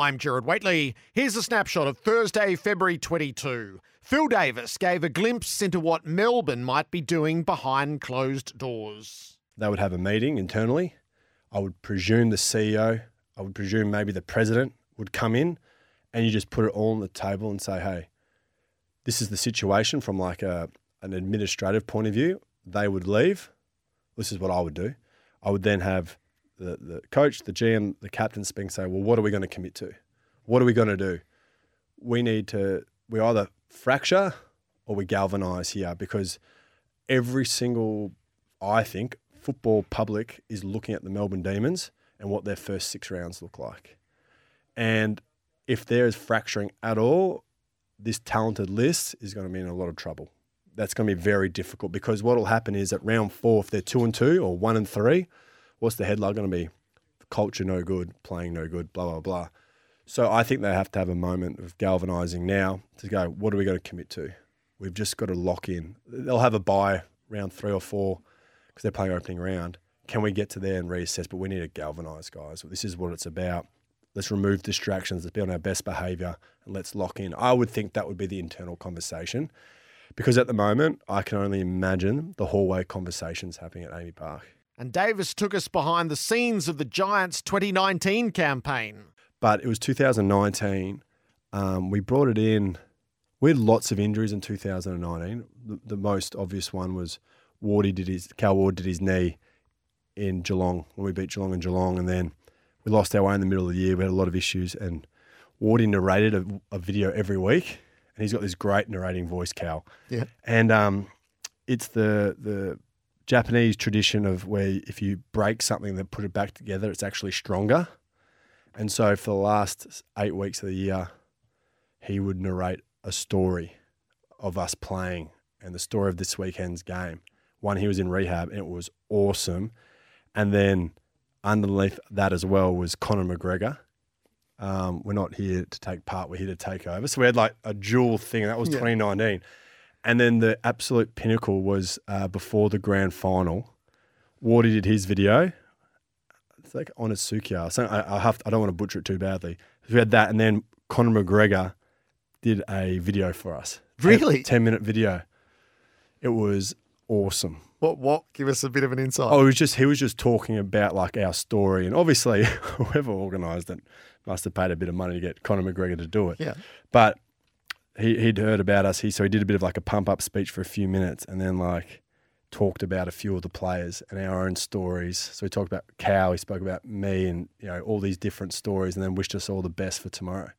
I'm Gerard Whateley. Here's a snapshot of Thursday, February 22. Phil Davis gave a glimpse into what Melbourne might be doing behind closed doors. They would have a meeting internally. I would presume the CEO, I would presume maybe the president would come in and you just put it all on the table and say, hey, this is the situation from like a, an administrative point of view. They would leave. This is what I would do. I would then have the, the coach, the GM, the captain speak and say, well, what are we going to commit to? What are we going to do? We need to, we either fracture or we galvanise here because every single, I think, football public is looking at the Melbourne Demons and what their first six rounds look like. And if there is fracturing at all, this talented list is going to be in a lot of trouble. That's going to be very difficult because what will happen is at round four, if they're two and two or one and three, what's the headline going to be? Culture no good, playing no good, blah, blah, blah. So I think they have to have a moment of galvanising now to go, what are we going to commit to? We've just got to lock in. They'll have a buy round three or four because they're playing opening round. Can we get to there and reassess? But we need to galvanise, guys. This is what it's about. Let's remove distractions. Let's be on our best behaviour and let's lock in. I would think that would be the internal conversation because at the moment, I can only imagine the hallway conversations happening at AAMI Park. And Davis took us behind the scenes of the Giants 2019 campaign. But it was 2019. Um, we brought it in. We had lots of injuries in 2019. The, the most obvious one was Wardy did his Cal Ward did his knee in Geelong when we beat Geelong in Geelong, and then we lost our way in the middle of the year. We had a lot of issues, and Wardy narrated a, a video every week, and he's got this great narrating voice, Cal. Yeah. And um, it's the the Japanese tradition of where if you break something then put it back together, it's actually stronger. And so for the last eight weeks of the year, he would narrate a story of us playing and the story of this weekend's game. One, he was in rehab and it was awesome. And then underneath that as well was Conor McGregor. Um, we're not here to take part, we're here to take over. So we had like a dual thing, and that was Yeah. 2019. And then the absolute pinnacle was uh, before the grand final. Wardy did his video. It's like on a Sukia. So I, I have I don't want to butcher it too badly. We had that, and then Conor McGregor did a video for us. Really? ten minute video. It was awesome. What? What? Give us a bit of an insight. Oh, it was just he was just talking about like our story, and obviously whoever organised it must have paid a bit of money to get Conor McGregor to do it. Yeah. But he he'd heard about us. He so he did a bit of like a pump up speech for a few minutes, and then like talked about a few of the players and our own stories. So he talked about Cow. He spoke about me, and you know all these different stories, and then wished us all the best for tomorrow.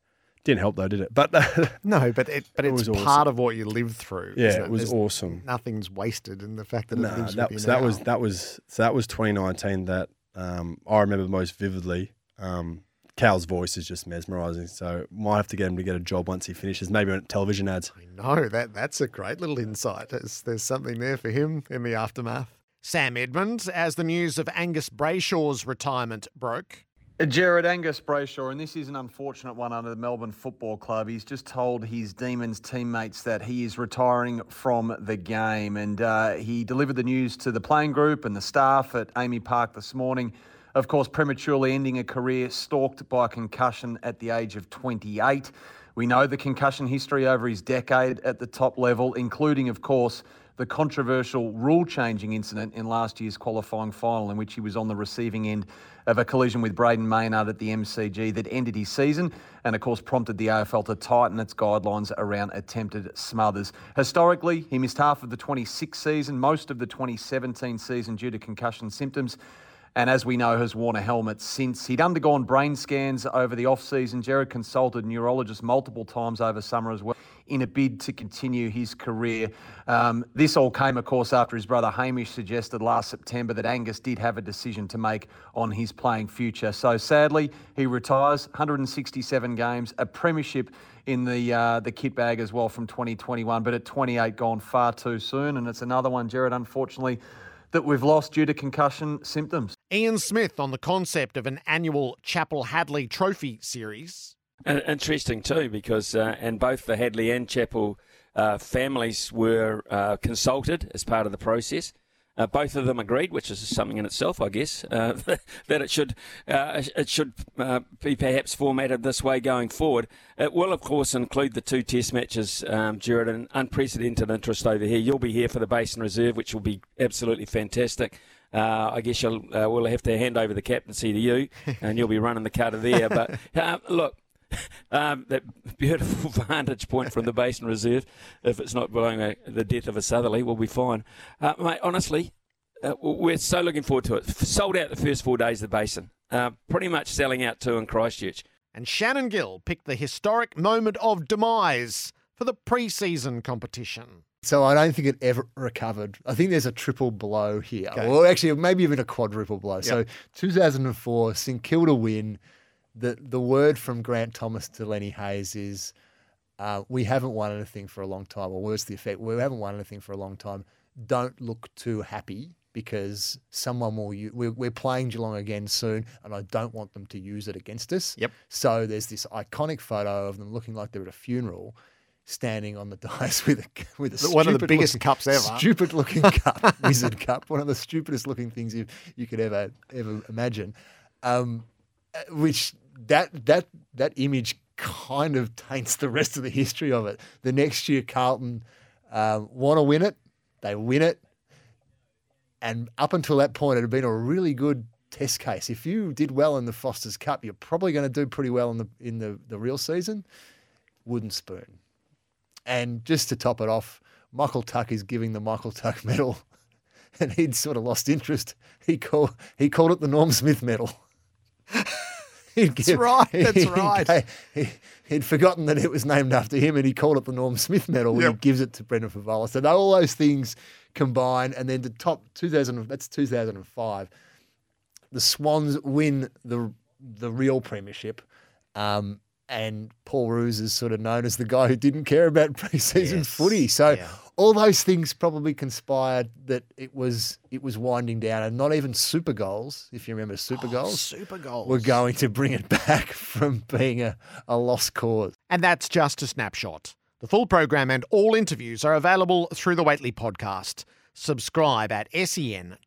Didn't help though, did it? But no, but it, but It it's was part of what you lived through. yeah, isn't it was There's- awesome. Nothing's wasted in the fact that No, everything's that, so that was that was so that was 2019 that um, I remember most vividly. Um, Cal's voice is just mesmerising. So might have to get him to get a job once he finishes, maybe on television ads. I know that that's a great little insight. There's, there's something there for him in the aftermath. Sam Edmund, as the news of Angus Brayshaw's retirement broke. Gerard Angus Brayshaw, and this is an unfortunate one under the Melbourne Football Club. He's just told his Demons teammates that he is retiring from the game, and uh, he delivered the news to the playing group and the staff at AAMI Park this morning. Of course, prematurely ending a career stalked by concussion at the age of 28. We know the concussion history over his decade at the top level, including, of course, the controversial rule changing incident in last year's qualifying final, in which he was on the receiving end of a collision with Brayden Maynard at the MCG that ended his season and, of course, prompted the AFL to tighten its guidelines around attempted smothers. Historically, he missed half of the 26 season, most of the 2017 season due to concussion symptoms and as we know, has worn a helmet since. He'd undergone brain scans over the off-season. Gerard consulted neurologists multiple times over summer as well in a bid to continue his career. Um, this all came, of course, after his brother Hamish suggested last September that Angus did have a decision to make on his playing future. So sadly, he retires 167 games, a premiership in the uh, the kit bag as well from 2021, but at 28 gone far too soon. And it's another one, Gerard, unfortunately that we've lost due to concussion symptoms. Ian Smith on the concept of an annual Chappell Hadlee Trophy series. Interesting too, because uh, and both the Hadley and Chapel uh, families were uh, consulted as part of the process. Uh, both of them agreed, which is something in itself, I guess, uh, that it should uh, it should be perhaps formatted this way going forward. It will, of course, include the two Test matches, um, an unprecedented interest over here. You'll be here for the Basin Reserve, which will be absolutely fantastic. Uh, I guess you'll, uh, we'll have to hand over the captaincy to you, and you'll be running the cutter there. But look, um, that beautiful vantage point from the Basin Reserve, if it's not blowing a, the death of a southerly, we'll be fine. Uh, mate, honestly, uh, we're so looking forward to it. Sold out the first four days of the Basin. Uh, pretty much selling out too in Christchurch. And Shannon Gill picked the historic moment of demise for the pre-season competition. So I don't think it ever recovered. I think there's a triple blow here. Okay. Well, actually, maybe even a quadruple blow. Yep. So 2004, St Kilda win the the word from Grant Thomas to Lenny Hayes is uh, we haven't won anything for a long time, or worse the effect, we haven't won anything for a long time. Don't look too happy because someone will. We're, we're playing Geelong again soon, and I don't want them to use it against us. Yep. So there's this iconic photo of them looking like they're at a funeral, standing on the dice with a with a one of the biggest looking, cups ever, stupid looking cup, wizard cup, one of the stupidest looking things you you could ever ever imagine. Um, uh, which that that that image kind of taints the rest of the history of it. The next year, Carlton um, want to win it, they win it, and up until that point, it had been a really good test case. If you did well in the Foster's Cup, you're probably going to do pretty well in the in the, the real season. Wooden spoon, and just to top it off, Michael Tuck is giving the Michael Tuck medal, and he'd sort of lost interest. He called he called it the Norm Smith medal. that's give, right. That's right. He, would forgotten that it was named after him, and he called it the Norm Smith Medal. Yep. He gives it to Brendan Fevola. So all those things combine, and then the top 2000. That's 2005. The Swans win the the real premiership. Um, and Paul Roos is sort of known as the guy who didn't care about preseason yes. footy. So yeah. all those things probably conspired that it was it was winding down, and not even Super Goals, if you remember Super oh, Goals, Super Goals were going to bring it back from being a, a lost cause. And that's just a snapshot. The full program and all interviews are available through the Whateley podcast. Subscribe at sen.com.au.